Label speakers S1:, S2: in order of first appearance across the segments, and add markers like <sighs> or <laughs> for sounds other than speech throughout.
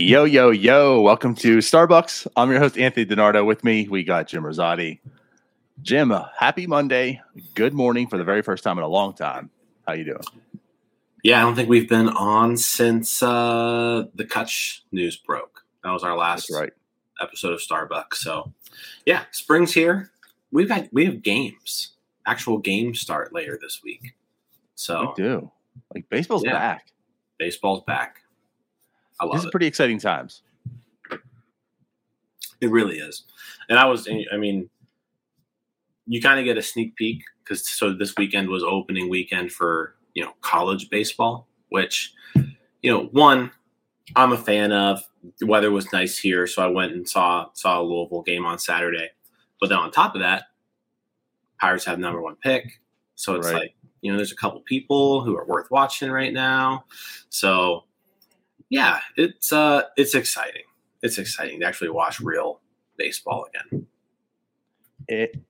S1: Yo, yo, yo. Welcome to Starbucs. I'm your host, Anthony DiNardo. With me, we got Jim Rosati. Jim, happy Monday. Good morning for the very first time in a long time. How you doing?
S2: Yeah, I don't think we've been on since uh, the Cutch news broke. That was our last
S1: right.
S2: episode of Starbucs. So, yeah, spring's here. We've got we have games, actual games start later this week. So
S1: we do. Like baseball's yeah. back.
S2: Baseball's back. I love
S1: this is
S2: it.
S1: pretty exciting times.
S2: It really is. And I was, I mean, you kind of get a sneak peek because so this weekend was opening weekend for, you know, college baseball, which, you know, one, I'm a fan of. The weather was nice here, so I went and saw saw a Louisville game on Saturday. But then on top of that, Pirates have number one pick. So it's right. like, you know, there's a couple people who are worth watching right now. So yeah, it's uh it's exciting. It's exciting to actually watch real baseball again.
S1: It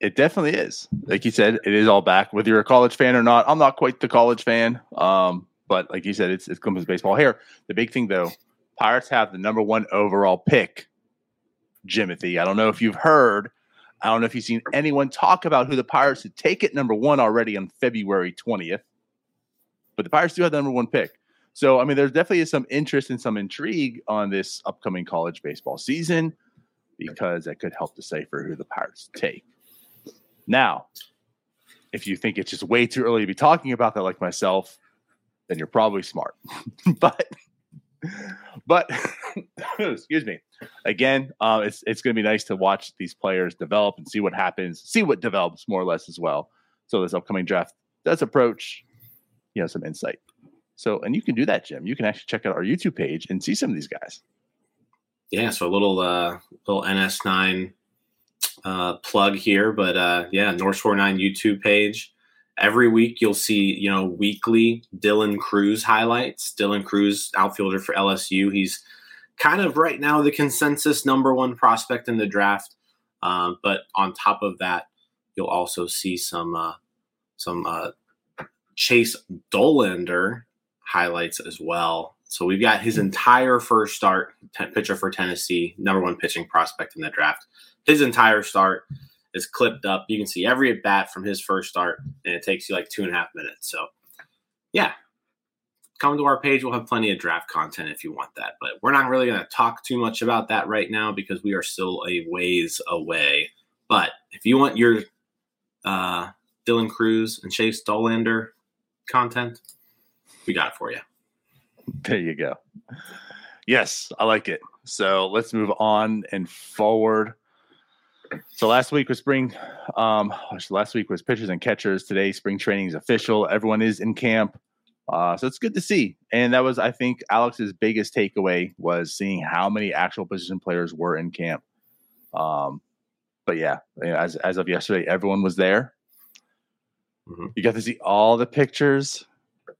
S1: it definitely is. Like you said, it is all back. Whether you're a college fan or not, I'm not quite the college fan. Um, but like you said, it's it's comes baseball. Here, the big thing though, Pirates have the number one overall pick, Jimothy. I don't know if you've heard. I don't know if you've seen anyone talk about who the Pirates would take it number one already on February 20th. But the Pirates do have the number one pick. So, I mean, there definitely some interest and some intrigue on this upcoming college baseball season because that could help decipher who the Pirates take. Now, if you think it's just way too early to be talking about that, like myself, then you're probably smart. <laughs> but, but, <laughs> excuse me. Again, uh, it's it's going to be nice to watch these players develop and see what happens, see what develops more or less as well. So this upcoming draft does approach, you know, some insight. So, and you can do that, Jim. You can actually check out our YouTube page and see some of these guys.
S2: Yeah, so a little uh little NS9 uh plug here, but uh yeah, North Shore 9 YouTube page. Every week you'll see, you know, weekly Dylan Crews highlights. Dylan Crews outfielder for LSU. He's kind of right now the consensus number one prospect in the draft. Um, but on top of that, you'll also see some uh, some uh, Chase Dollander highlights as well. So we've got his entire first start, t- pitcher for Tennessee, number one pitching prospect in the draft. His entire start is clipped up. You can see every at bat from his first start, and it takes you like two and a half minutes. So, yeah, come to our page. We'll have plenty of draft content if you want that. But we're not really going to talk too much about that right now because we are still a ways away. But if you want your uh, Dylan Crews and Chase Dollander content, we got it for you.
S1: There you go. Yes, I like it. So let's move on and forward. So last week was spring. Um, last week was pitchers and catchers. Today, spring training is official. Everyone is in camp. Uh, so it's good to see. And that was, I think, Alex's biggest takeaway was seeing how many actual position players were in camp. Um, but yeah, as as of yesterday, everyone was there. Mm-hmm. You got to see all the pictures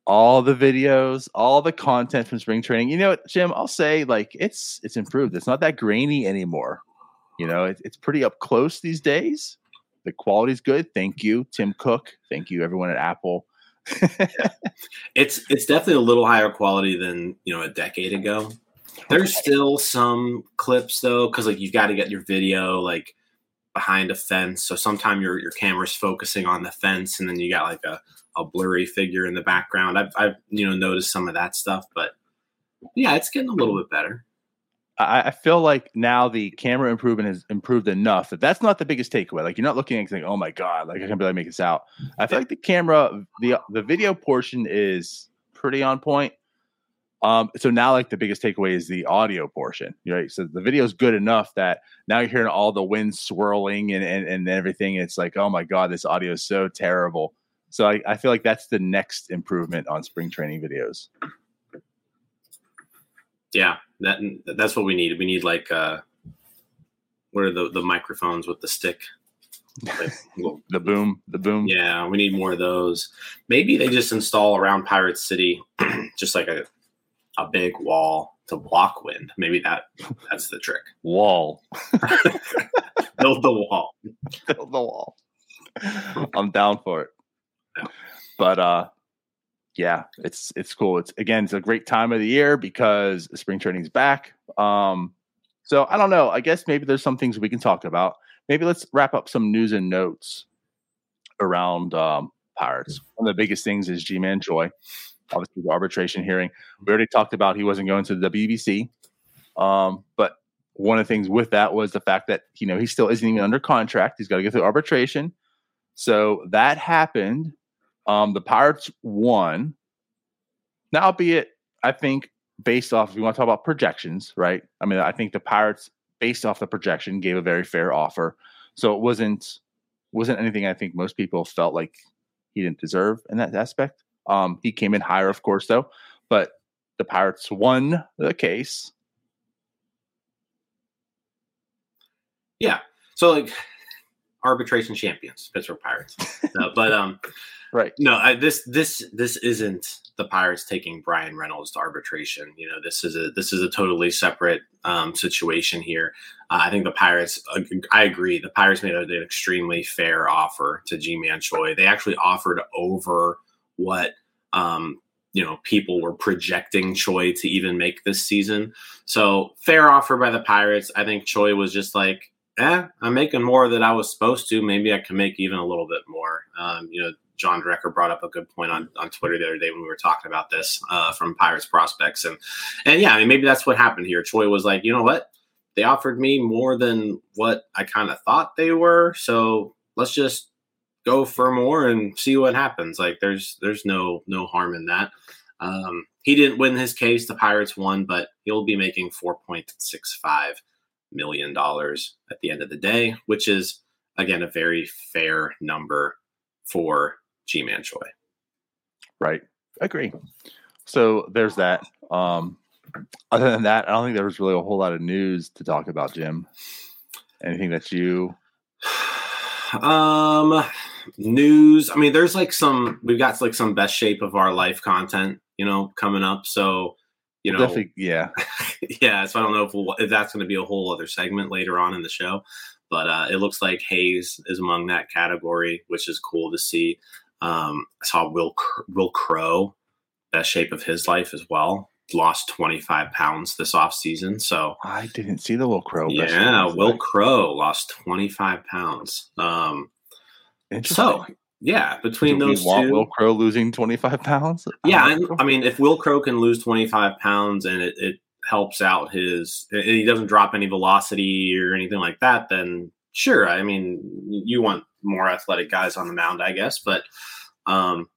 S1: all the videos, all the content from spring training. You know what, Jim? I'll say like it's it's improved. It's not that grainy anymore. You know, it, it's pretty up close these days. The quality's good. Thank you, Tim Cook. Thank you, everyone at Apple.
S2: it's it's definitely a little higher quality than you know a decade ago. There's still some clips though, because like you've got to get your video like behind a fence. So sometimes your your camera's focusing on the fence, and then you got like a a blurry figure in the background. I've, I've you know noticed some of that stuff, but yeah, it's getting a little hmm. bit better.
S1: I, I feel like now the camera improvement has improved enough that that's not the biggest takeaway. Like you're not looking at oh my god, like I can barely make this out. I feel like the camera, the the video portion is pretty on point. Um, so now like the biggest takeaway is the audio portion, right? So the video is good enough that now you're hearing all the wind swirling and, and, and everything. It's like, oh my God, this audio is so terrible. So I, I feel like that's the next improvement on spring training videos.
S2: Yeah, that that's what we need. We need like uh what are the, the microphones with the stick?
S1: Like, <laughs> the boom, the boom.
S2: Yeah, we need more of those. Maybe they just install around Pirate City <clears throat> just like a a big wall to block wind. Maybe that that's the trick.
S1: Wall. <laughs>
S2: Build the wall.
S1: Build the wall. I'm down for it. Yeah. But uh yeah, it's it's cool. It's again, it's a great time of the year because spring training's back. Um so I don't know. I guess maybe there's some things we can talk about. Maybe let's wrap up some news and notes around um, Pirates. One of the biggest things is Ji-Man Choi obviously the arbitration hearing. We already talked about he wasn't going to the WBC, um, but one of the things with that was the fact that you know he still isn't even under contract. He's got to go through arbitration. So that happened. Um, the Pirates won. Now, albeit I think based off, if you want to talk about projections, right? I mean, I think the Pirates, based off the projection, gave a very fair offer. So it wasn't wasn't anything I think most people felt like he didn't deserve in that aspect. Um, he came in higher, of course, though, but the Pirates won the case.
S2: Yeah. So like <sighs> arbitration champions, Pittsburgh Pirates. <laughs> but um
S1: right.
S2: No, I, this this this isn't the Pirates taking Bryan Reynolds to arbitration. You know, this is a this is a totally separate um, situation here. Uh, I think the Pirates. Uh, I agree. The Pirates made an extremely fair offer to Ji-Man Choi. They actually offered over what um, you know people were projecting Choi to even make this season. So fair offer by the Pirates. I think Choi was just like, eh, I'm making more than I was supposed to. Maybe I can make even a little bit more. Um, you know, John Dreker brought up a good point on, on Twitter the other day when we were talking about this uh, from Pirates prospects, and and yeah, I mean maybe that's what happened here. Choi was like, you know what, they offered me more than what I kind of thought they were, so let's just go for more and see what happens. Like there's there's no no harm in that. Um, he didn't win his case. The Pirates won, but he'll be making four point six five million dollars at the end of the day, which is again a very fair number for Ji-Man Choi.
S1: Right, agree. So there's that. Um, other than that, I don't think there was really a whole lot of news to talk about, Jim. Anything that you <sighs>
S2: um, news. I mean, there's like some. We've got like some best shape of our life content, you know, coming up. So, you know,
S1: Definitely, yeah, <laughs>
S2: yeah. So I don't know if, we'll, if that's going to be a whole other segment later on in the show, but uh, it looks like Hayes is among that category, which is cool to see. Um, I saw Will Wil Crowe, best shape of his life as well lost 25 pounds this off season. So
S1: I didn't see the Wil Crowe.
S2: Yeah, Wil Crowe lost 25 pounds. Um, so yeah, between those two,
S1: Wil Crowe losing 25 pounds.
S2: Yeah, I, I, mean, if Wil Crowe can lose 25 pounds and it, it helps out his, he doesn't drop any velocity or anything like that, then sure. I mean, you want more athletic guys on the mound, I guess, but um,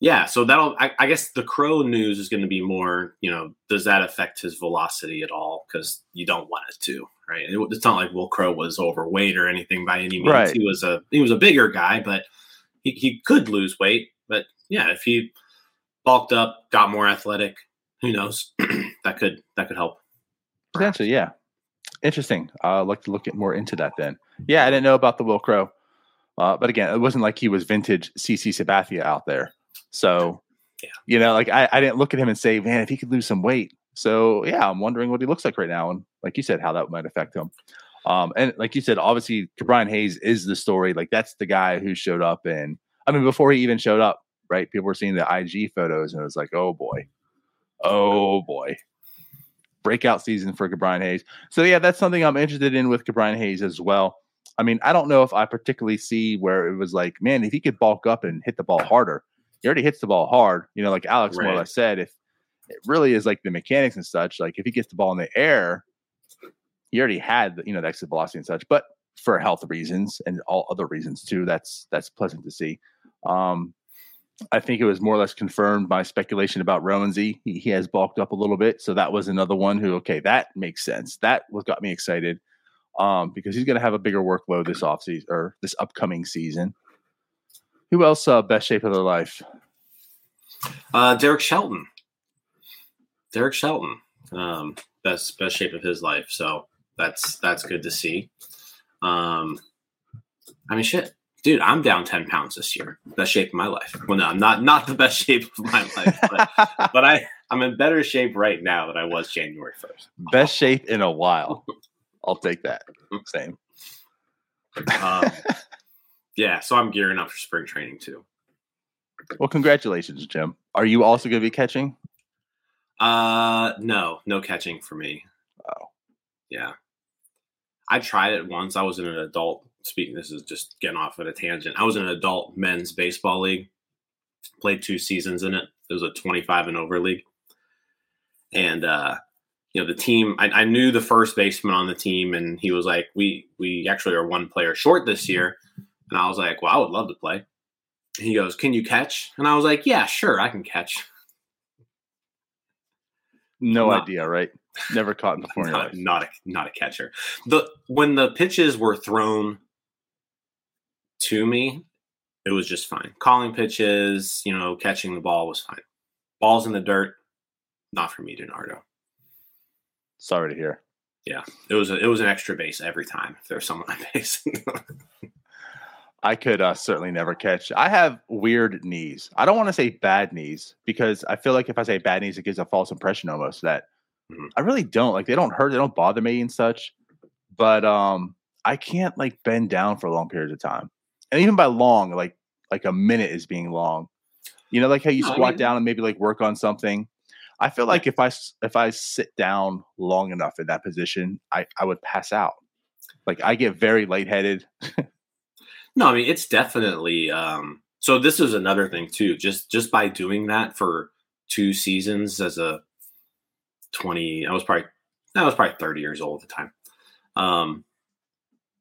S2: yeah, so that'll. I, I, guess the Crowe news is going to be more. You know, does that affect his velocity at all? Because you don't want it to, right? It, it's not like Wil Crowe was overweight or anything by any means. Right. He was a he was a bigger guy, but he, he could lose weight. But yeah, if he bulked up, got more athletic, who knows? <clears throat> that could that could help.
S1: Potentially, yeah. Interesting. Uh, I'd like to look at more into that then. Yeah, I didn't know about the Wil Crowe. Uh, but again, it wasn't like he was vintage CC Sabathia out there. So, yeah. you know, like I, I didn't look at him and say, man, if he could lose some weight. So, yeah, I'm wondering what he looks like right now. And like you said, how that might affect him. Um, and like you said, obviously, Brian Hayes is the story. Like, that's the guy who showed up. And I mean, before he even showed up, right? People were seeing the IG photos and it was like, oh boy, oh boy. Breakout season for Ke'Bryan Hayes. So, yeah, that's something I'm interested in with Ke'Bryan Hayes as well. I mean, I don't know if I particularly see where it was like, man, if he could bulk up and hit the ball harder, he already hits the ball hard. You know, like Alex right. more or less said, if it really is like the mechanics and such, like if he gets the ball in the air, he already had the, you know the exit velocity and such. But for health reasons and all other reasons too, that's that's pleasant to see. Um, I think it was more or less confirmed by speculation about Roansy. He, he has bulked up a little bit, so that was another one who okay, that makes sense. That was got me excited um, because he's going to have a bigger workload this offseason or this upcoming season. Who else? Uh, best shape of their life.
S2: Uh, Derek Shelton. Derek Shelton, um, best best shape of his life. So that's that's good to see. Um, I mean, shit, dude, I'm down ten pounds this year. Best shape of my life. Well, no, I'm not not the best <laughs> shape of my life, but, <laughs> but I I'm in better shape right now than I was January first.
S1: Best shape in a while. I'll take that. <laughs> Same.
S2: Um, yeah, so I'm gearing up for spring training too.
S1: Well, congratulations, Jim. Are you also going to be catching?
S2: Uh, no, no catching for me.
S1: Oh,
S2: Yeah, I tried it once. I was in an adult. Speaking, this is just getting off at a tangent. I was in an adult men's baseball league. Played two seasons in it. It was a 25 and over league, and uh, you know the team. I, I knew the first baseman on the team, and he was like, "We we actually are one player short this year," and I was like, "Well, I would love to play." He goes, "Can you catch?" And I was like, "Yeah, sure, I can catch."
S1: no
S2: Not-
S1: idea, right? Never caught in before in your
S2: not, not a not a catcher. The when the pitches were thrown to me, it was just fine. Calling pitches, you know, catching the ball was fine. Balls in the dirt, not for me, Donardo.
S1: Sorry to hear.
S2: Yeah, it was a, it was an extra base every time if there was someone <laughs> on base.
S1: I could uh, certainly never catch. I have weird knees. I don't want to say bad knees because I feel like if I say bad knees, it gives a false impression almost that
S2: Mhm.
S1: I really don't. Like they don't hurt, they don't bother me and such. But um, I can't like bend down for long periods of time, and even by long, like like a minute is being long. You know, like how you
S2: No, I
S1: squat
S2: mean-
S1: down and maybe like work on something. I feel like if I if I sit down long enough in that position, I I would pass out. Like I get very lightheaded.
S2: no, I mean it's definitely. Um, so this is another thing too. Just just by doing that for two seasons as a twenty, I was probably I was probably thirty years old at the time. Um,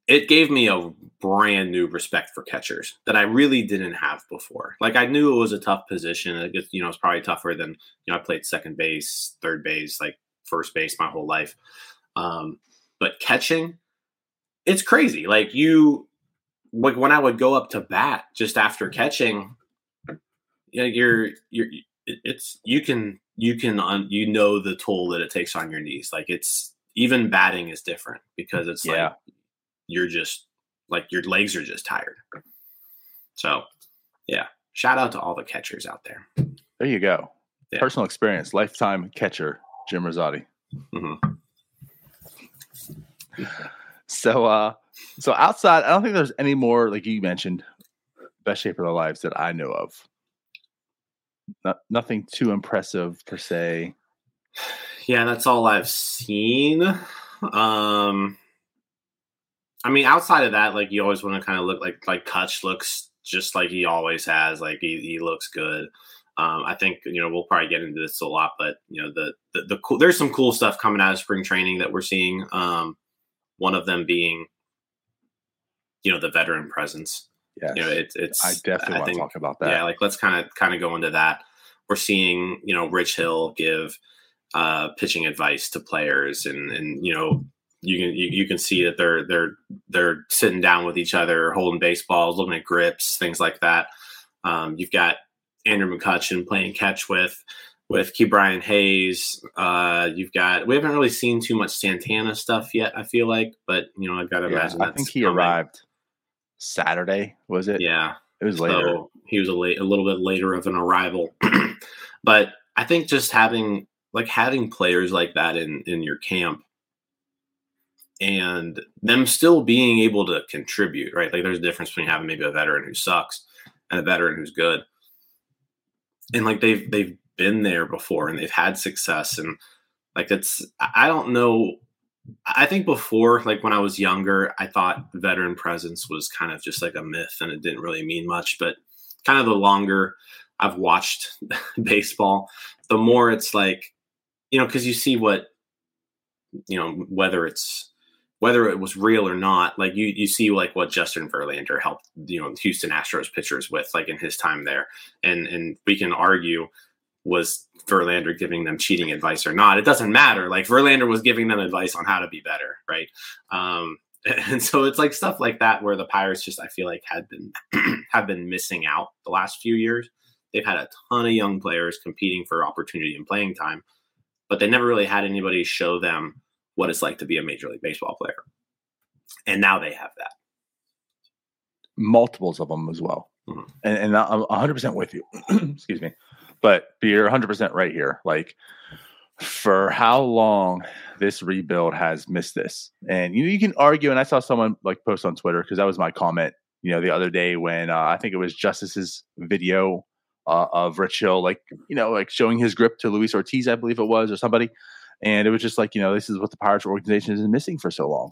S2: it gave me a brand new respect for catchers that I really didn't have before. Like I knew it was a tough position. It gets, you know, it's probably tougher than you know. I played second base, third base, like first base my whole life. Um, but catching, it's crazy. Like you, like when I would go up to bat just after catching, you know, you're you're it's you can you can un, you know the toll that it takes on your knees. Like it's even batting is different because it's
S1: Yeah.
S2: like you're just like your legs are just tired. So, yeah, shout out to all the catchers out there.
S1: There you go.
S2: Yeah.
S1: Personal experience, lifetime catcher, Jim Rosati.
S2: Mhm.
S1: So uh so outside, I don't think there's any more like you mentioned, best shape of their lives that I know of. Not, nothing too impressive per se. <sighs>
S2: Yeah, that's all I've seen. Um I mean, outside of that, like you always want to kind of look like like Cutch looks just like he always has. Like he, he looks good. Um, I think you know we'll probably get into this a lot, but you know the the, the cool, there's some cool stuff coming out of spring training that we're seeing. Um, one of them being, you know, the veteran presence.
S1: Yeah,
S2: You know, it's it's.
S1: I definitely want to talk about that.
S2: Yeah, like let's kind of kind of go into that. We're seeing, you know, Rich Hill give uh, pitching advice to players, and and you know, you can you, you can see that they're they're they're sitting down with each other, holding baseballs, looking at grips, things like that. Um, you've got Andrew McCutchen playing catch with with Ke'Bryan Hayes. Uh, you've got we haven't really seen too much Santana stuff yet. I feel like, but you know, I've got to
S1: Yeah,
S2: imagine.
S1: I think he
S2: coming.
S1: arrived Saturday, was it?
S2: Yeah,
S1: It was later.
S2: so he was a late, a little bit later of an arrival, <clears throat> but I think just having like having players like that in in your camp and them still being able to contribute, right? Like there's a difference between having maybe a veteran who sucks and a veteran who's good, and like they've they've been there before and they've had success and like it's I I don't know. I think before, like when I was younger, I thought veteran presence was kind of just like a myth and it didn't really mean much. But kind of the longer I've watched <laughs> baseball, the more it's like, you know, because you see what, you know, whether it's whether it was real or not, like you you see like what Justin Verlander helped you know Houston Astros pitchers with like in his time there, and and we can argue was Verlander giving them cheating advice or not. It doesn't matter. Like Verlander was giving them advice on how to be better, right? Um, <laughs> and so it's like stuff like that where the Pirates just I feel like had been <clears throat> have been missing out the last few years. They've had a ton of young players competing for opportunity and playing time, but they never really had anybody show them what it's like to be a major league baseball player. And now they have that.
S1: Multiples of them as well. Mm-hmm. And, and I'm 100% with you. <clears throat> Excuse me. But you're 100% right here. Like, for how long this rebuild has missed this. And you know, you can argue, and I saw someone like post on Twitter because that was my comment, you know, the other day when uh, I think it was Justice's video uh, of Rich Hill, like, you know, like showing his grip to Luis Ortiz, I believe it was, or somebody. And it was just like, you know, this is what the Pirates organization has been missing for so long.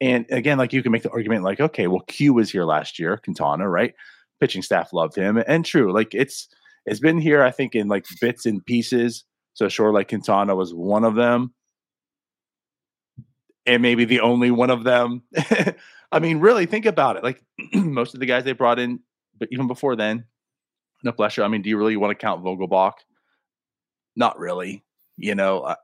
S1: And again, like you can make the argument like, okay, well, Q was here last year, Quintana, right? Pitching staff loved him. And true, like it's it's been here, I think, in like bits and pieces. So sure, like Quintana was one of them. And maybe the only one of them. <laughs> I mean, really think about it. Like <clears throat> most of the guys they brought in, but even before then, no pressure. I mean, do you really want to count Vogelbach? Not really. You know,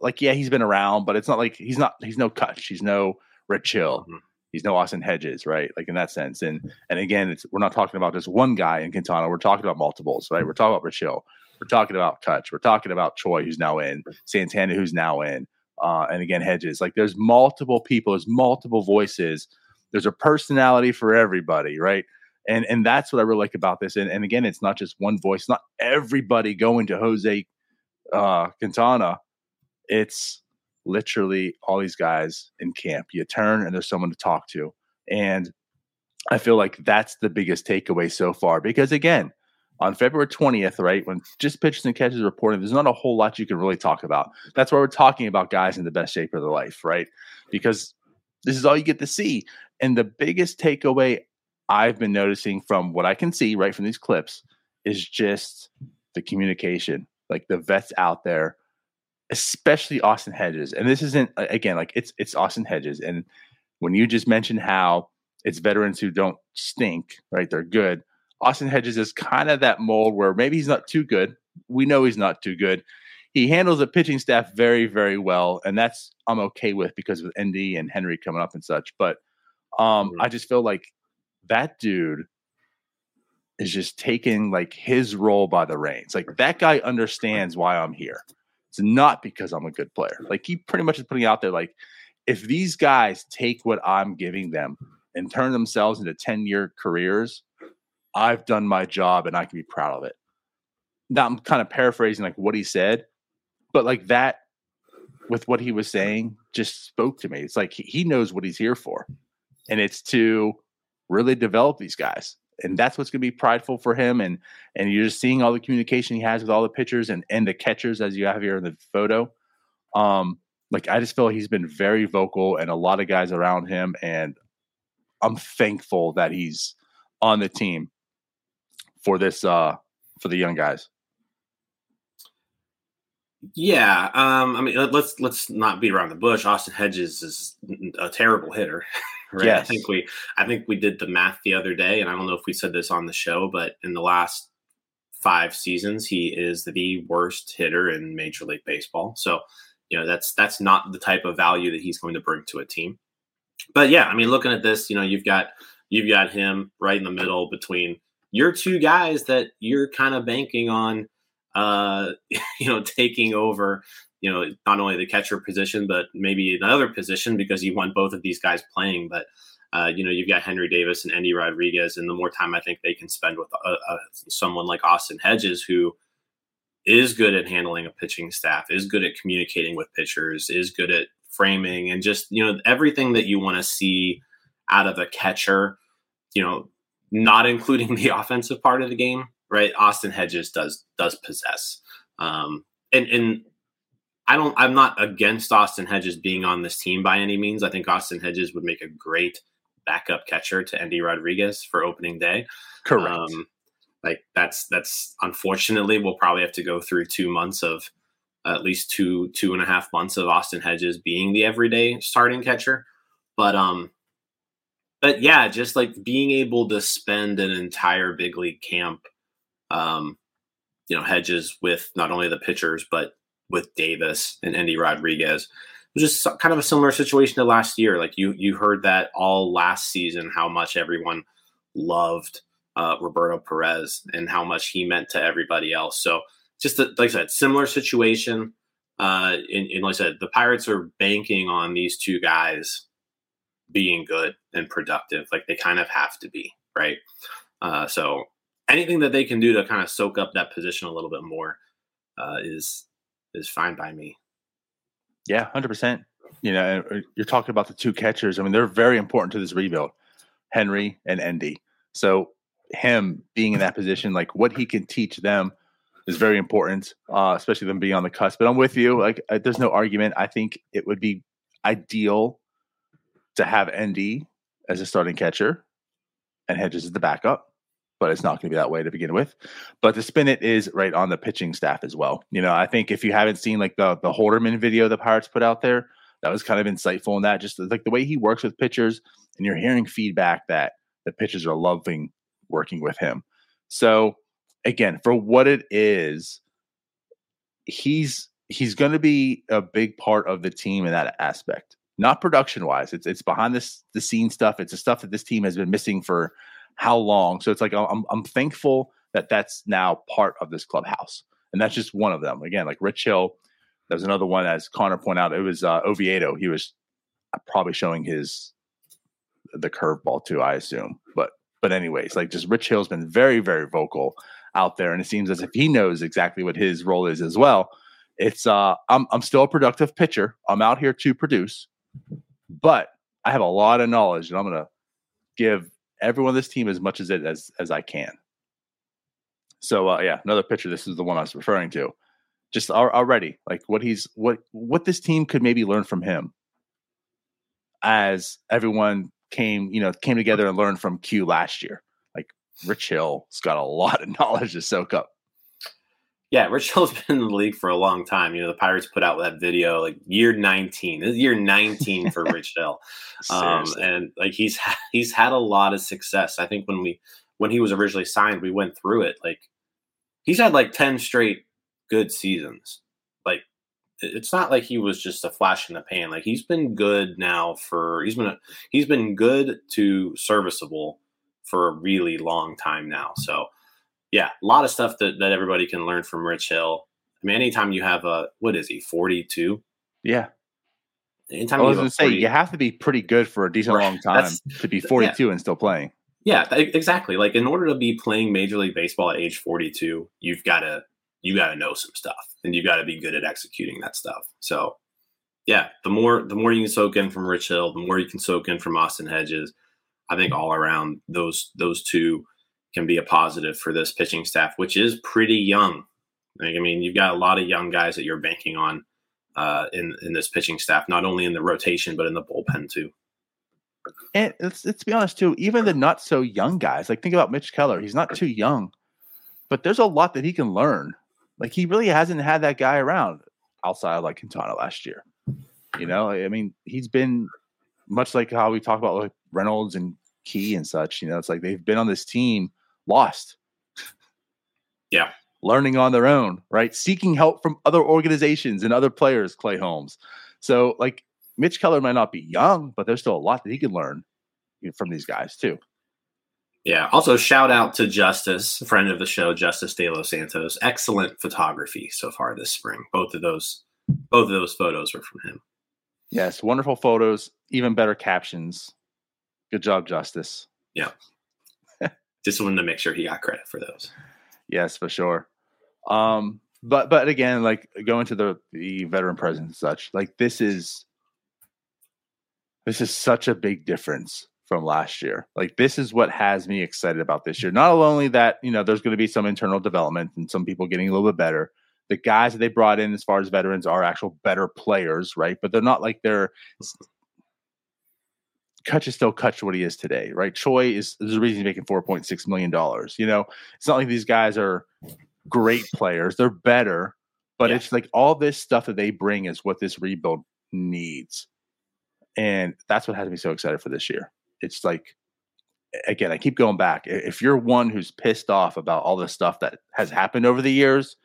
S1: like yeah, he's been around, but it's not like he's not he's no Cutch, he's no Rich Hill, mm-hmm. he's no Austin Hedges, right? Like in that sense. And and again, it's we're not talking about just one guy in Quintana, we're talking about multiples, right? We're talking about Rich Hill, we're talking about Cutch, we're talking about Choi, who's now in, Santana, who's now in, uh, and again Hedges. Like there's multiple people, there's multiple voices, there's a personality for everybody, right? And and that's what I really like about this. And and again, it's not just one voice, not everybody going to Jose uh, Quintana it's literally all these guys in camp. You turn and there's someone to talk to. And I feel like that's the biggest takeaway so far because again, on February 20th, right, when just pitches and catches reporting, there's not a whole lot you can really talk about. That's why we're talking about guys in the best shape of their life, right? Because this is all you get to see. And the biggest takeaway I've been noticing from what I can see, right, from these clips is just the communication. Like the vets out there especially Austin Hedges. And this isn't again like it's it's Austin Hedges. And when you just mentioned how it's veterans who don't stink, right? They're good. Austin Hedges is kind of that mold where maybe he's not too good. We know he's not too good. He handles the pitching staff very, very well, and that's I'm okay with because of Endy and Henry coming up and such. But um, mm-hmm. I just feel like that dude is just taking like his role by the reins. Like that guy understands why I'm here. It's not because I'm a good player. Like he pretty much is putting out there like if these guys take what I'm giving them and turn themselves into 10 year careers, I've done my job and I can be proud of it. Now I'm kind of paraphrasing like what he said, but like that with what he was saying just spoke to me. It's like he knows what he's here for, and it's to really develop these guys and that's what's going to be prideful for him. And and you're just seeing all the communication he has with all the pitchers and and the catchers as you have here in the photo. Um, like I just feel he's been very vocal and a lot of guys around him, and I'm thankful that he's on the team for this uh for the young guys.
S2: Yeah, um, I mean, let's let's not beat around the bush. Austin Hedges is a terrible hitter. <laughs> right? Yes. I think we I think we did the math the other day, and I don't know if we said this on the show, but in the last five seasons, he is the worst hitter in Major League Baseball. So, you know, that's that's not the type of value that he's going to bring to a team. But yeah, I mean, looking at this, you know, you've got you've got him right in the middle between your two guys that you're kind of banking on uh <laughs> you know taking over you know, not only the catcher position, but maybe another position because you want both of these guys playing. But, uh, you know, you've got Henry Davis and Endy Rodriguez, and the more time I think they can spend with a, uh, a, uh, someone like Austin Hedges, who is good at handling a pitching staff, is good at communicating with pitchers, is good at framing, and just, you know, everything that you want to see out of a catcher, you know, not including <laughs> the offensive part of the game, right? Austin Hedges does does possess. Um, and, and I don't. I'm not against Austin Hedges being on this team by any means. I think Austin Hedges would make a great backup catcher to Endy Rodriguez for opening day.
S1: Correct. Um,
S2: like that's that's unfortunately we'll probably have to go through two months of uh, at least two two and a half months of Austin Hedges being the everyday starting catcher. But um, but yeah, just like being able to spend an entire big league camp, um, you know, hedges with not only the pitchers but with Davis and Endy Rodriguez, was just kind of a similar situation to last year. Like you, you heard that all last season, how much everyone loved uh, Roberto Perez and how much he meant to everybody else. So just like I said, similar situation. Uh, and, and like I said, the Pirates are banking on these two guys being good and productive. Like they kind of have to be, right? Uh, so anything that they can do to kind of soak up that position a little bit more uh, is is fine by me.
S1: Yeah, hundred percent. You know, uh, you're talking about the two catchers. I mean, they're very important to this rebuild, Henry and Endy. So him being in that position, like what he can teach them, is very important, uh, especially them being on the cusp. But I'm with you. Like, there's no argument. I think it would be ideal to have Endy as a starting catcher and Hedges as the backup but it's not going to be that way to begin with. But the spin it is right on the pitching staff as well. You know, I think if you haven't seen like the the Holderman video the Pirates put out there, that was kind of insightful in that just like the way he works with pitchers, and you're hearing feedback that the pitchers are loving working with him. So again, for what it is, he's he's going to be a big part of the team in that aspect. Not production wise, it's it's behind this the scene stuff. It's the stuff that this team has been missing for how long. So it's like I'm I'm thankful that that's now part of this clubhouse, and that's just one of them. Again, like Rich Hill, there's another one as Connor pointed out. It was uh, Oviedo. He was uh, probably showing his the curveball too, I assume. But but anyways, like just Rich Hill's been very very vocal out there, and it seems as if he knows exactly what his role is as well. It's uh I'm I'm still a productive pitcher. I'm out here to produce, but I have a lot of knowledge, and I'm gonna give everyone on this team as much as it as as I can. So uh, yeah, another picture. This is the one I was referring to. Just already, like what he's what what this team could maybe learn from him, as everyone came you know came together and learned from Q last year. Like Rich Hill's got a lot of <laughs> knowledge to soak up.
S2: Yeah, Rich Hill's <laughs> been in the league for a long time. You know, the Pirates put out that video like year 19. This is year 19 for <laughs> Rich Hill. Um, and like he's he's had a lot of success. I think when we when he was originally signed, we went through it. Like he's had like 10 straight good seasons. Like it's not like he was just a flash in the pan. Like he's been good now for he's been a, he's been good to serviceable for a really long time now. So yeah, a lot of stuff that, that everybody can learn from Rich Hill. I mean, anytime you have a what is he, forty two?
S1: Yeah. Anytime I was going to say you have to be pretty good for a decent right. long time to be forty two yeah. and still playing.
S2: Yeah, exactly. Like in order to be playing Major League Baseball at age forty two, you've got to you got to know some stuff and you got to be good at executing that stuff. So, yeah, the more the more you can soak in from Rich Hill, the more you can soak in from Austin Hedges. I think all around those those two can be a positive for this pitching staff, which is pretty young. Like, I mean, you've got a lot of young guys that you're banking on uh, in in this pitching staff, not only in the rotation but in the bullpen too.
S1: And let's, let's be honest too, even the not so young guys, like think about Mitch Keller, he's not too young, but there's a lot that he can learn. Like he really hasn't had that guy around outside of like Quintana last year. You know, I mean, he's been much like how we talk about like Reynolds and Key and such. You know, it's like they've been on this team lost.
S2: Yeah.
S1: Learning on their own, right? Seeking help from other organizations and other players, Clay Holmes. So, like, Mitch Keller might not be young, but there's still a lot that he can learn from these guys, too.
S2: Yeah. Also, shout out to Justice, friend of the show, Justice De Los Santos. Excellent photography so far this spring. Both of those, both of those photos were from him.
S1: Yes, wonderful photos, even better captions. Good job, Justice.
S2: Yeah. Just wanted to make sure he got credit for those.
S1: Yes, for sure. Um, but but again, like going to the the veteran presence and such, like this is this is such a big difference from last year. Like this is what has me excited about this year. Not only that, you know, there's going to be some internal development and some people getting a little bit better. The guys that they brought in as far as veterans are actual better players, right? But they're not like they're Cutch is still Cutch what he is today, right? Choi is there's a reason he's making four point six million dollars. You know, it's not like these guys are great players; they're better, but yeah. it's like all this stuff that they bring is what this rebuild needs. And that's what has me so excited for this year. It's like, again, I keep going back. If you're one who's pissed off about all the stuff that has happened over the years,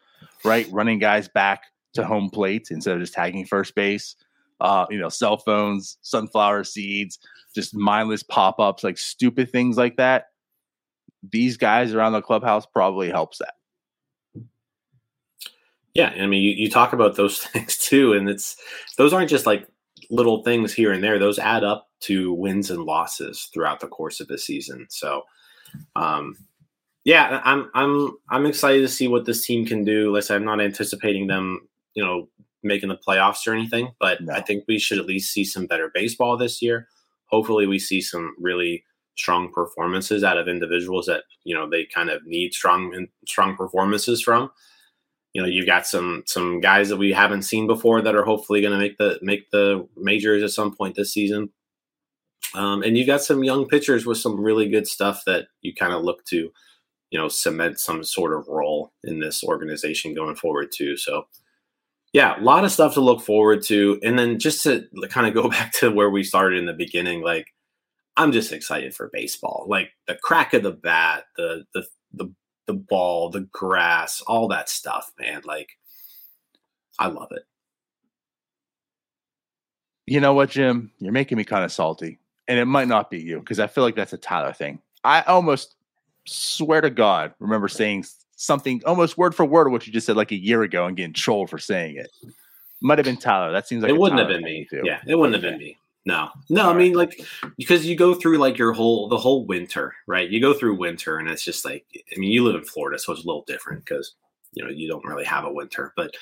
S1: right? Running guys back to home plate instead of just tagging first base, uh, you know, cell phones, sunflower seeds, just mindless pop ups, like stupid things like that. These guys around the clubhouse probably helps that.
S2: Yeah, I mean, you, you talk about those <laughs> things too, and it's those aren't just like little things here and there; those add up to wins and losses throughout the course of the season. So, um, yeah, I'm I'm I'm excited to see what this team can do. Listen, I'm not anticipating them, you know, making the playoffs or anything, but no. I think we should at least see some better baseball this year. Hopefully, we see some really strong performances out of individuals that you know they kind of need strong strong performances from you know you've got some some guys that we haven't seen before that are hopefully going to make the make the majors at some point this season um, and you got some young pitchers with some really good stuff that you kind of look to you know cement some sort of role in this organization going forward too so yeah a lot of stuff to look forward to and then just to kind of go <laughs> back to where we started in the beginning like i'm just excited for baseball like the crack of the bat the the the the ball, the grass, all that stuff, man. Like, I love it.
S1: You know what, Jim? You're making me kind of salty. And it might not be you because I feel like that's a Tyler thing. I almost swear to God remember saying something almost word for word what you just said like a year ago and getting trolled for saying it. Might have been Tyler. That seems like
S2: it wouldn't Tyler have been me. Too. Yeah, it wouldn't have been me. No, no. I mean, like because you go through like your whole the whole winter, right? You go through winter, and it's just like I mean, you live in Florida, so it's a little different because you know you don't really have a winter. But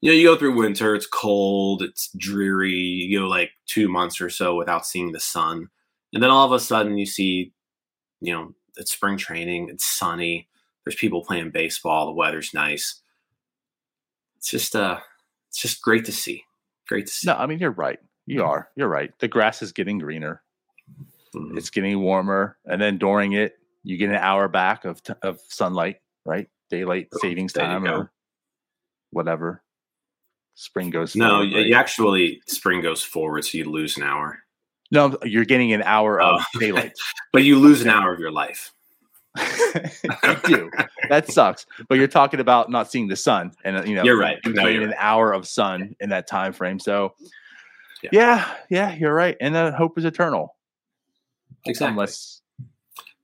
S2: you know, you go through winter. It's cold. It's dreary. You go like two months or so without seeing the sun, and then all of a sudden you see, you know, it's spring training. It's sunny. There's people playing baseball. The weather's nice. It's just uh, it's just great to see. Great to see.
S1: No, I mean you're right. You mm-hmm. are. You're right. The grass is getting greener. Mm-hmm. It's getting warmer, and then during it, you get an hour back of t- of sunlight, right? Daylight oh, savings time or whatever. Spring goes.
S2: No, forward, right? you actually spring goes forward, so you lose an hour.
S1: No, you're getting an hour oh. <laughs> of daylight,
S2: but you lose an hour of your life. <laughs>
S1: you do. That sucks. But you're talking about not seeing the sun, and uh, you know
S2: you're right.
S1: You no, an right. hour of sun in that time frame. So yeah. yeah, yeah, you're right. And the hope is eternal.
S2: Exactly. Unless,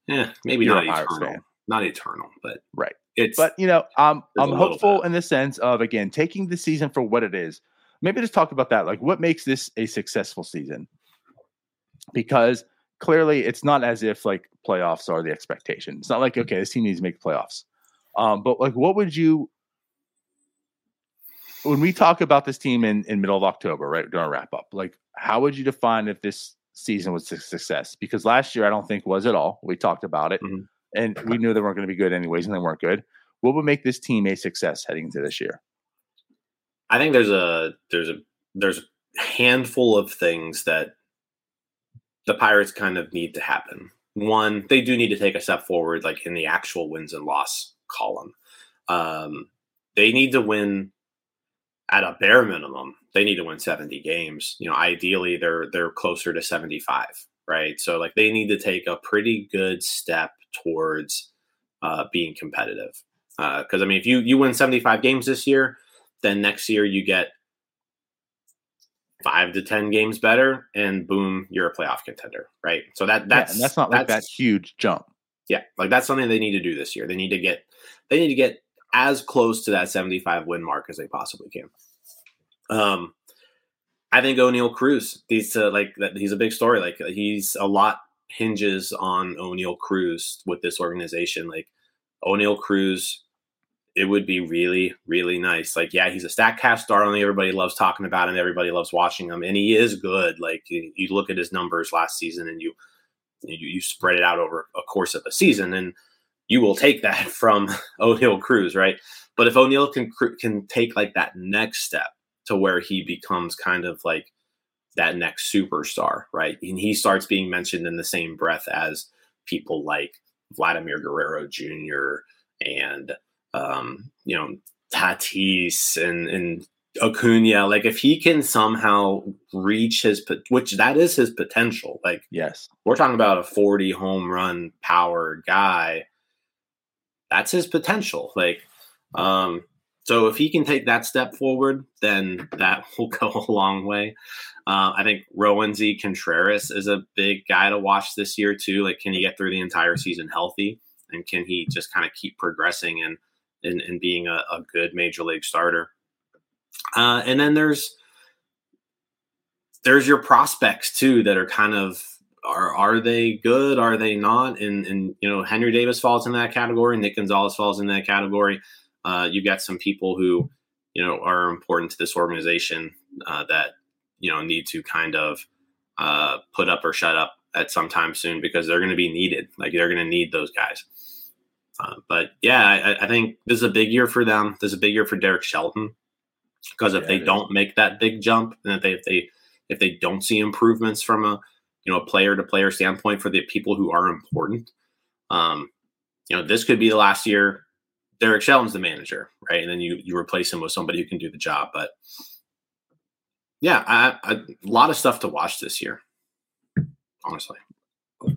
S2: yeah, maybe not eternal. Not eternal, but
S1: right. It's but you know, I'm I'm hopeful in the sense of again taking the season for what it is. Maybe just talk about that. Like, what makes this a successful season? Because clearly, it's not as if like playoffs are the expectation. It's not like okay, this team needs to make playoffs. Um, but like, what would you when we talk about this team in, in middle of October, right during wrap up, like how would you define if this season was a success? Because last year I don't think was at all. We talked about it, mm-hmm. and we knew they weren't going to be good anyways, and they weren't good. What would make this team a success heading into this year?
S2: I think there's a there's a there's a handful of things that the Pirates kind of need to happen. One, they do need to take a step forward, like in the actual wins and loss column. Um, they need to win at a bare minimum, they need to win 70 games. You know, ideally they're they're closer to 75, right? So like they need to take a pretty good step towards uh, being competitive. Because uh, I mean, if you you win 75 games this year, then next year you get five to 10 games better, and boom, you're a playoff contender, right? So that that's
S1: yeah, that's not like that huge jump.
S2: Yeah, like that's something they need to do this year. They need to get they need to get as close to that 75 win mark as they possibly can. Um, I think Oneil Cruz. He's uh, like he's a big story. Like he's a lot hinges on Oneil Cruz with this organization. Like Oneil Cruz, it would be really really nice. Like yeah, he's a Statcast star. Only everybody loves talking about him. Everybody loves watching him, and he is good. Like you, you look at his numbers last season, and you, you you spread it out over a course of a season, and you will take <laughs> that from Oneil Cruz, right? But if Oneil can can take like that next step to where he becomes kind of like that next superstar, right? And he starts being mentioned in the same breath as people like Vladimir Guerrero Jr. and um, you know Tatis and and Acuna, like if he can somehow reach his, which that is his potential. Like,
S1: yes,
S2: we're talking about a 40 home run power guy. That's his potential. Like, um, so if he can take that step forward, then that <laughs> will go a long way. Uh, I think Roansy Contreras is a big guy to watch this year too. Like, can he get through the entire season healthy, and can he just kind of keep progressing and and, being a, a good major league starter? Uh, and then there's there's your prospects too that are kind of are are they good? Are they not? And and you know Henry Davis falls in that category. Nick Gonzalez falls in that category. Uh, you got some people who you know are important to this organization uh, that you know need to kind of uh, put up or shut up at some time soon because they're going to be needed. Like they're going to need those guys. Uh, but yeah, I, I, think this is a big year for them. This is a big year for Derek Shelton because if yeah, they don't make that big jump, and if they if they if they don't see improvements from a you know a player to player standpoint for the people who are important, um, you know this could be the last year. Derek Shelton's the manager, right? And then you you replace him with somebody who can do the job. But yeah, I, I, a lot of stuff to watch this year, honestly.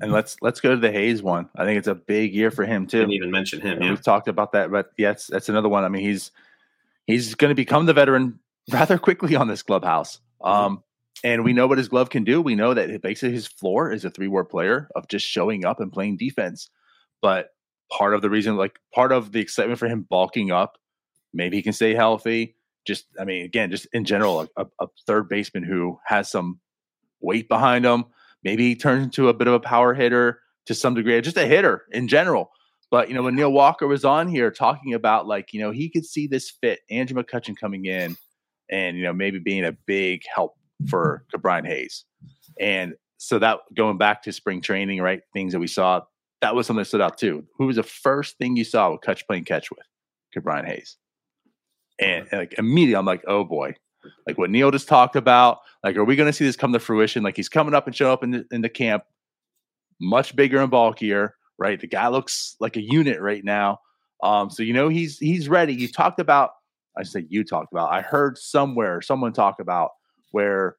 S1: And let's let's go to the Hayes one. I think it's a big year for him too.
S2: Didn't even mention him. Yeah.
S1: We've talked about that, but yes, that's another one. I mean, he's he's going to become the veteran <laughs> rather quickly on this clubhouse. Mm-hmm. Um, and we know what his glove can do. We know that basically his floor is a three WAR player of just showing up and playing defense. But part of the reason, like part of the excitement for him bulking up, maybe he can stay healthy. Just, I mean, again, just in general, a, a third baseman who has some weight behind him. Maybe he turns into a bit of a power hitter to some degree, just a hitter in general. But you know, when Neil Walker was on here talking about like, you know, he could see this fit, Andrew McCutchen coming in and you know, maybe being a big help for Brian Hayes. And so that going back to spring training, right? Things that we saw, that was something that stood out too. Who was the first thing you saw with Cutch playing catch with? Brian Hayes. And, uh-huh. and like immediately I'm like, oh boy, like what Neil just talked about. Like, are we going to see this come to fruition? Like, he's coming up and showing up in the, in the camp, much bigger and bulkier right? The guy looks like a unit right now. Um, so you know he's he's ready. You talked about, I said you talked about. I heard somewhere someone talk about where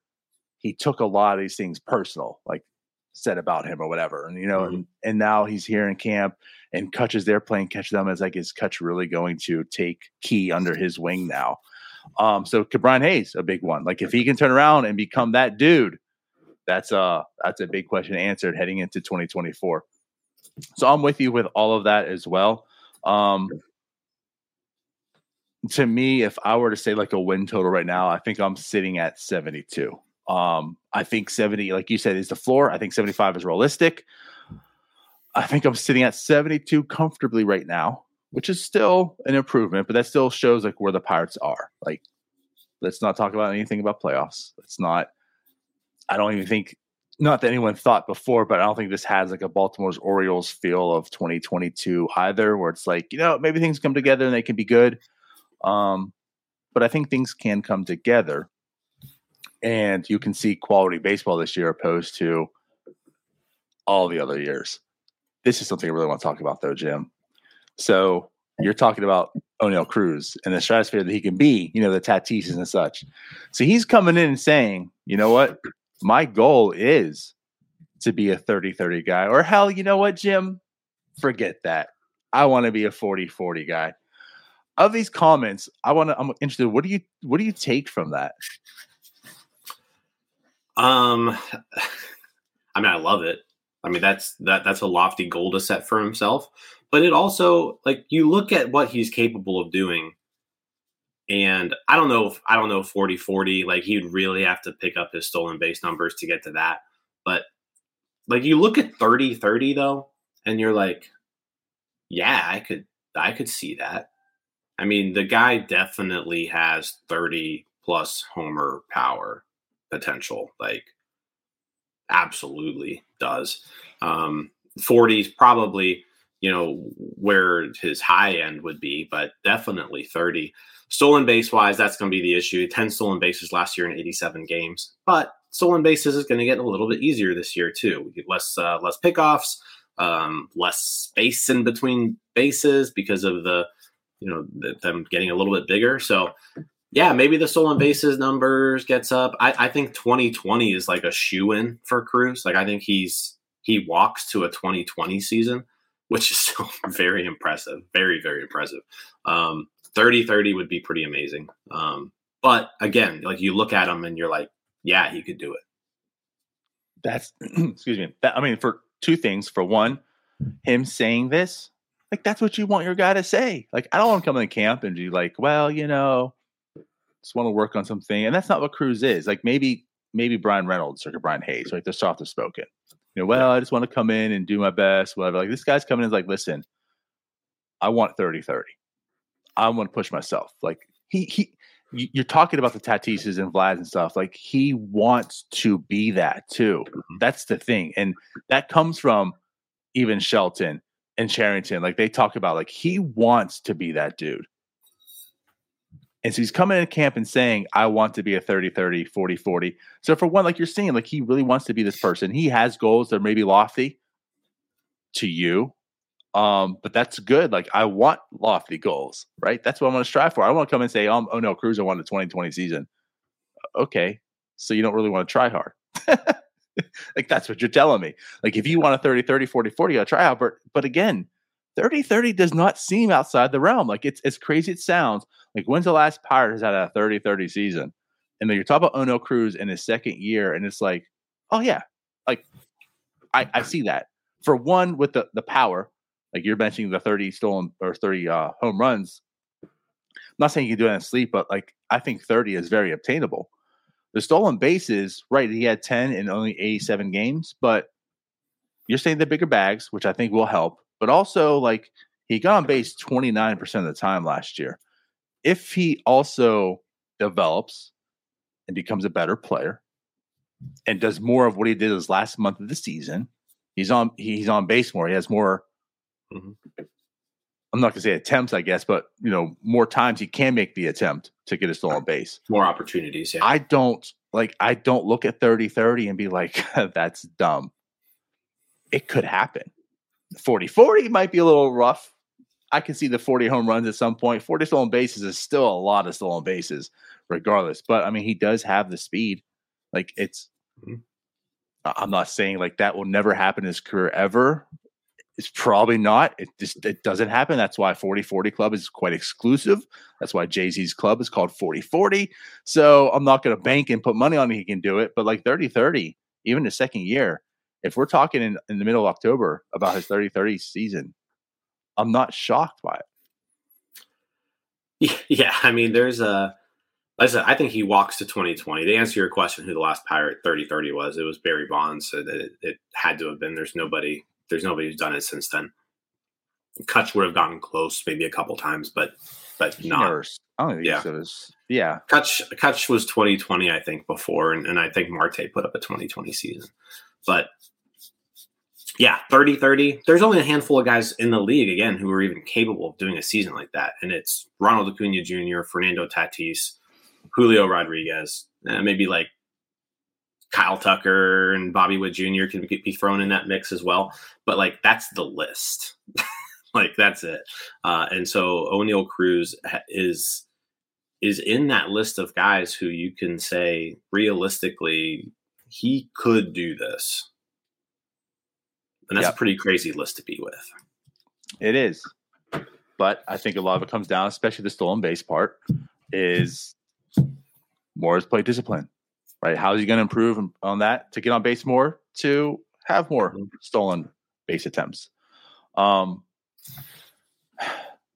S1: he took a lot of these things personal, like said about him or whatever. And you know, mm-hmm. and, and now he's here in camp and Cutch is there playing catch them as like is Cutch really going to take Ke under his wing now? Um, so Ke'Bryan Hayes, a big one. Like if he can turn around and become that dude, that's a that's a big question answered heading into 2024. So I'm with you with all of that as well. Um, to me, if I were to say like a win total right now, I think I'm sitting at 72. Um, I think 70, like you said, is the floor. I think 75 is realistic. I think I'm sitting at 72 comfortably right now, which is still an improvement, but that still shows like where the Pirates are. Like, let's not talk about anything about playoffs. Let's not. I don't even think not that anyone thought before, but I don't think this has like a Baltimore's Orioles feel of 2022 either, where it's like, you know, maybe things come together and they can be good. Um, but I think things can come together and you can see quality baseball this year opposed to all the other years. This is something I really want to talk about though, Jim. So you're talking about Oneil Cruz and the stratosphere that he can be, you know, the Tatis and such. So he's coming in and saying, you know what? my goal is to be a 30 30 guy. Or hell, you know what, Jim? Forget that. I want to be a 40 40 guy. Of these comments, I want to I'm interested. What do you what do you take from that?
S2: Um <laughs> I mean, I love it. I mean, that's that that's a lofty goal to set for himself. But it also like you look at what he's capable of doing and I don't know if I don't know 40 40, like he'd really have to pick up his stolen base numbers to get to that. But like you look at 30 30 though, and you're like, yeah, I could I could see that. I mean, the guy definitely has 30 plus homer power potential. Like absolutely does. Um 40s probably, you know, where his high end would be, but definitely 30. Stolen base wise, that's going to be the issue. 10 stolen bases last year in 87 games. But stolen bases is going to get a little bit easier this year, too. We get less, uh, less pickoffs, um, less space in between bases because of the, you know, the, them getting a little bit bigger. So yeah, maybe the stolen bases numbers gets up. I, I think 2020 is like a shoe in for Cruz. Like I think he's he walks to a 2020 season, which is still <laughs> very impressive. Very, very impressive. Um, 30 30 would be pretty amazing. Um, but again, like you look at him and you're like, yeah, he could do it.
S1: That's <clears throat> excuse me. That, I mean, for two things. For one, him saying this, like that's what you want your guy to say. Like, I don't want to come in camp and be like, well, you know, just want to work on something. And that's not what Cruz is. Like maybe maybe Bryan Reynolds or Brian Hayes, right? They're softer spoken. You know, well, I just want to come in and do my best, whatever. Like this guy's coming in like, listen, I want 30 30. I want to push myself. Like he he you're talking about the Tatises and Vlad and stuff. Like he wants to be that too. Mm-hmm. That's the thing. And that comes from even Shelton and Cherington. Like they talk about like he wants to be that dude. And so he's coming into camp and saying, I want to be a 30 30, 40 40. So, for one, like you're saying, like he really wants to be this person. He has goals that are maybe lofty to you, um, but that's good. Like, I want lofty goals, right? That's what I want to strive for. I want to come and say, um, oh no, Cruiser won the 2020 season. Okay. So, you don't really want to try hard. <laughs> like, that's what you're telling me. Like, if you want a 30 30, 40 40, you got to try hard. But, but again, 30 30 does not seem outside the realm. Like, it's as crazy it sounds like, when's the last Pirate has had a 30 30 season? And then you're talking about Oneil Cruz in his second year, and it's like, oh, yeah. Like, I, I see that. For one, with the, the power, like you're mentioning the 30 stolen or 30 uh, home runs. I'm not saying you can do it in sleep, but like, I think 30 is very obtainable. The stolen bases, right? He had 10 in only 87 games, but you're saying the bigger bags, which I think will help, but also like he got on base 29% of the time last year if he also develops and becomes a better player and does more of what he did his last month of the season, he's on he's on base more. He has more. Mm-hmm. I'm not gonna say attempts, I guess, but you know, more times he can make the attempt to get a stolen base.
S2: More opportunities. Yeah.
S1: I don't like. I don't look at 30-30 and be like, <laughs> "That's dumb." It could happen. 40-40 might be a little rough I can see the 40 home runs at some point. 40 stolen bases is still a lot of stolen bases, regardless. But I mean, he does have the speed. Like it's, mm-hmm. I'm not saying like that will never happen in his career ever. It's probably not. It just it doesn't happen. That's why 40 40 Club is quite exclusive. That's why Jay Z's club is called 40 40. So I'm not going to bank and put money on him. he can do it. But like 30 30, even the second year, if we're talking in, in the middle of October about his 30 30 season, I'm not shocked by
S2: it. <laughs> Yeah, I mean, there's a. Like I said, I think he walks to 2020. To answer your question, who the last Pirate 3030 was, it was Barry Bonds. So that it, it, had to have been. There's nobody. There's nobody who's done it since then. Cutch would have gotten close, maybe a couple times, but but not. Never,
S1: I don't think yeah. so. Yeah.
S2: Cutch Cutch was 2020, I think, before, and, and I think Marte put up a 2020 season. But yeah, 30 30. There's only a handful of guys in the league, again, who are even capable of doing a season like that. And it's Ronald Acuna Jr., Fernando Tatis, Julio Rodriguez, eh, maybe like Kyle Tucker and Bobby Witt Jr. can be thrown in that mix as well. But like, that's the list. <laughs> like, that's it. Uh, and so Oneil Cruz is is in that list of guys who you can say realistically he could do this and that's yep. a pretty crazy list to be with.
S1: It is. But I think a lot of it comes down, especially the stolen base part, is more is play discipline, right? How is he going to improve on that to get on base more, to have more mm-hmm. stolen base attempts? Um,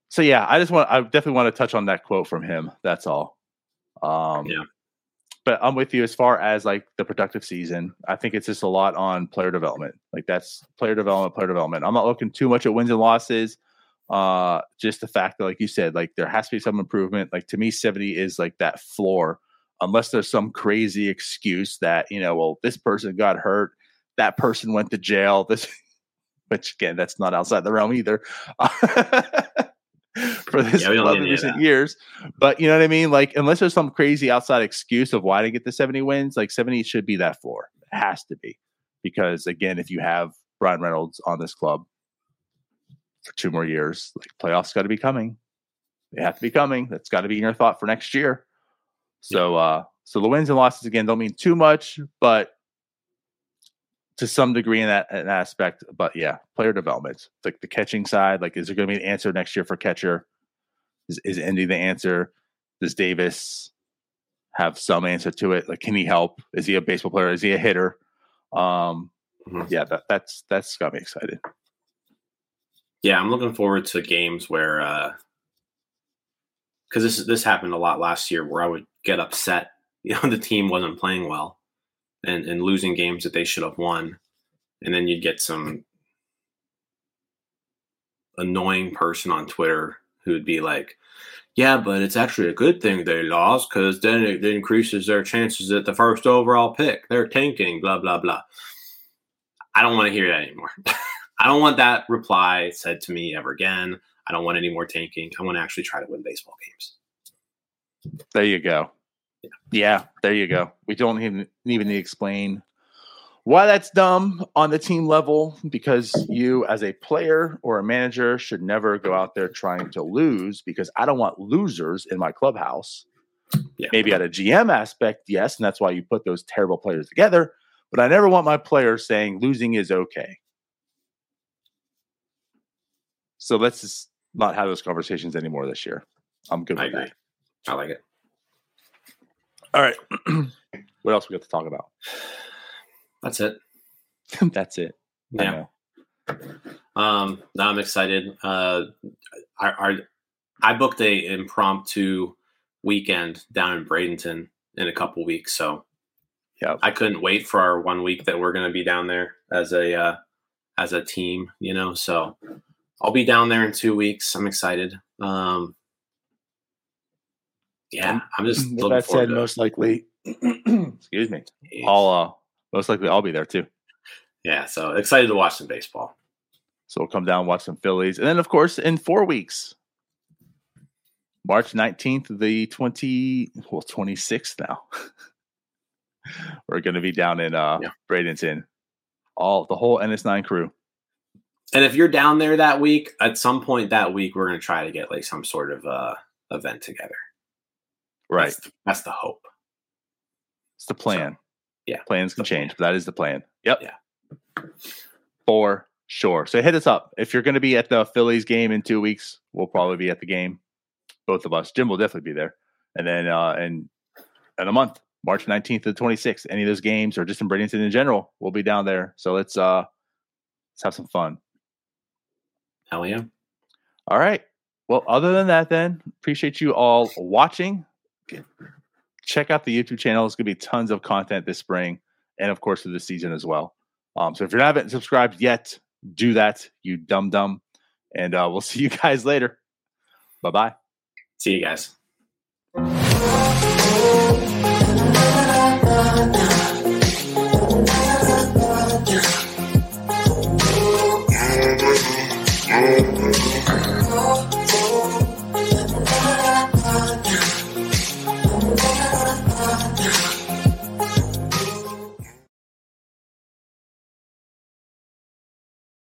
S1: so yeah, I just want, I definitely want to touch on that quote from him. That's all. Um, yeah but I'm with you as far as like the productive season. I think it's just a lot on player development. Like that's player development, player development. I'm not looking too much at wins and losses. Uh, just the fact that, like you said, like there has to be some improvement. Like to me, 70 is like that floor, unless there's some crazy excuse that you know, well, this person got hurt, that person went to jail. This, <laughs> which again, that's not outside the realm either. <laughs> <laughs> for this yeah, club in recent years. But you know what I mean? Like, unless there's some crazy outside excuse of why to get the 70 wins, like 70 should be that floor. It has to be. Because again, if you have Bryan Reynolds on this club for two more years, like playoffs got to be coming. They have to be coming. That's got to be in your thought for next year. So uh so the wins and losses again don't mean too much, but to some degree in that, in that aspect. But yeah, player development, like the catching side. Like, is there going to be an answer next year for catcher? Is is Endy the answer? Does Davis have some answer to it? Like, can he help? Is he a baseball player? Is he a hitter? Um, mm-hmm. yeah, that, that's that's got me excited.
S2: Yeah, I'm looking forward to games where, because uh, this this happened a lot last year, where I would get upset. <laughs> You know, the team wasn't playing well, and, and losing games that they should have won. And then you'd get some annoying person on Twitter who would be like, yeah, but it's actually a good thing they lost because then it increases their chances at the first overall pick. They're tanking, blah, blah, blah. I don't want to hear that anymore. <laughs> I don't want that reply said to me ever again. I don't want any more tanking. I want to actually try to win baseball games.
S1: There you go. Yeah. there you go. We don't even even need to explain why that's dumb on the team level because you as a player or a manager should never go out there trying to lose because I don't want losers in my clubhouse. Yeah. Maybe at a GM aspect, yes, and that's why you put those terrible players together, but I never want my players saying losing is okay. So let's just not have those conversations anymore this year. I'm good with I that.
S2: I like it.
S1: All right. <clears throat> what else we got to talk about?
S2: That's it. <laughs>
S1: That's it.
S2: Yeah. Um, now I'm excited. Uh, our, our, I booked a impromptu weekend down in Bradenton in a couple weeks, so yeah, I couldn't wait for our one week that we're going to be down there as a uh, as a team. You know, so I'll be down there in two weeks. I'm excited. Um, yeah, I'm just
S1: With that said, most likely, <clears throat> excuse me, I'll uh, most likely I'll be there too.
S2: Yeah, so excited to watch some baseball.
S1: So we'll come down watch some Phillies, and then of course in four weeks, March 19th, the 20 well 26th now. <laughs> We're going to be down in uh yeah. Bradenton, all the whole NS9 crew.
S2: And if you're down there that week, at some point that week, we're going to try to get like some sort of uh event together.
S1: Right.
S2: That's the, that's the hope.
S1: It's the plan. So,
S2: yeah.
S1: Plans can change, but that is the plan. Yep.
S2: Yeah.
S1: For sure. So hit us up. If you're going to be at the Phillies game in two weeks, we'll probably be at the game. Both of us. Jim will definitely be there. And then uh in in a month, March 19th to the 26th, any of those games or just in Bradenton in general, we'll be down there. So let's uh let's have some fun.
S2: Hell yeah.
S1: All right. Well, other than that, then appreciate you all watching check out the YouTube channel. It's going to be tons of content this spring and, of course, for the season as well. Um, so if you haven't subscribed yet, do that, you dumb dumb. And uh, we'll <laughs> see you guys later. Bye bye.
S2: See you guys.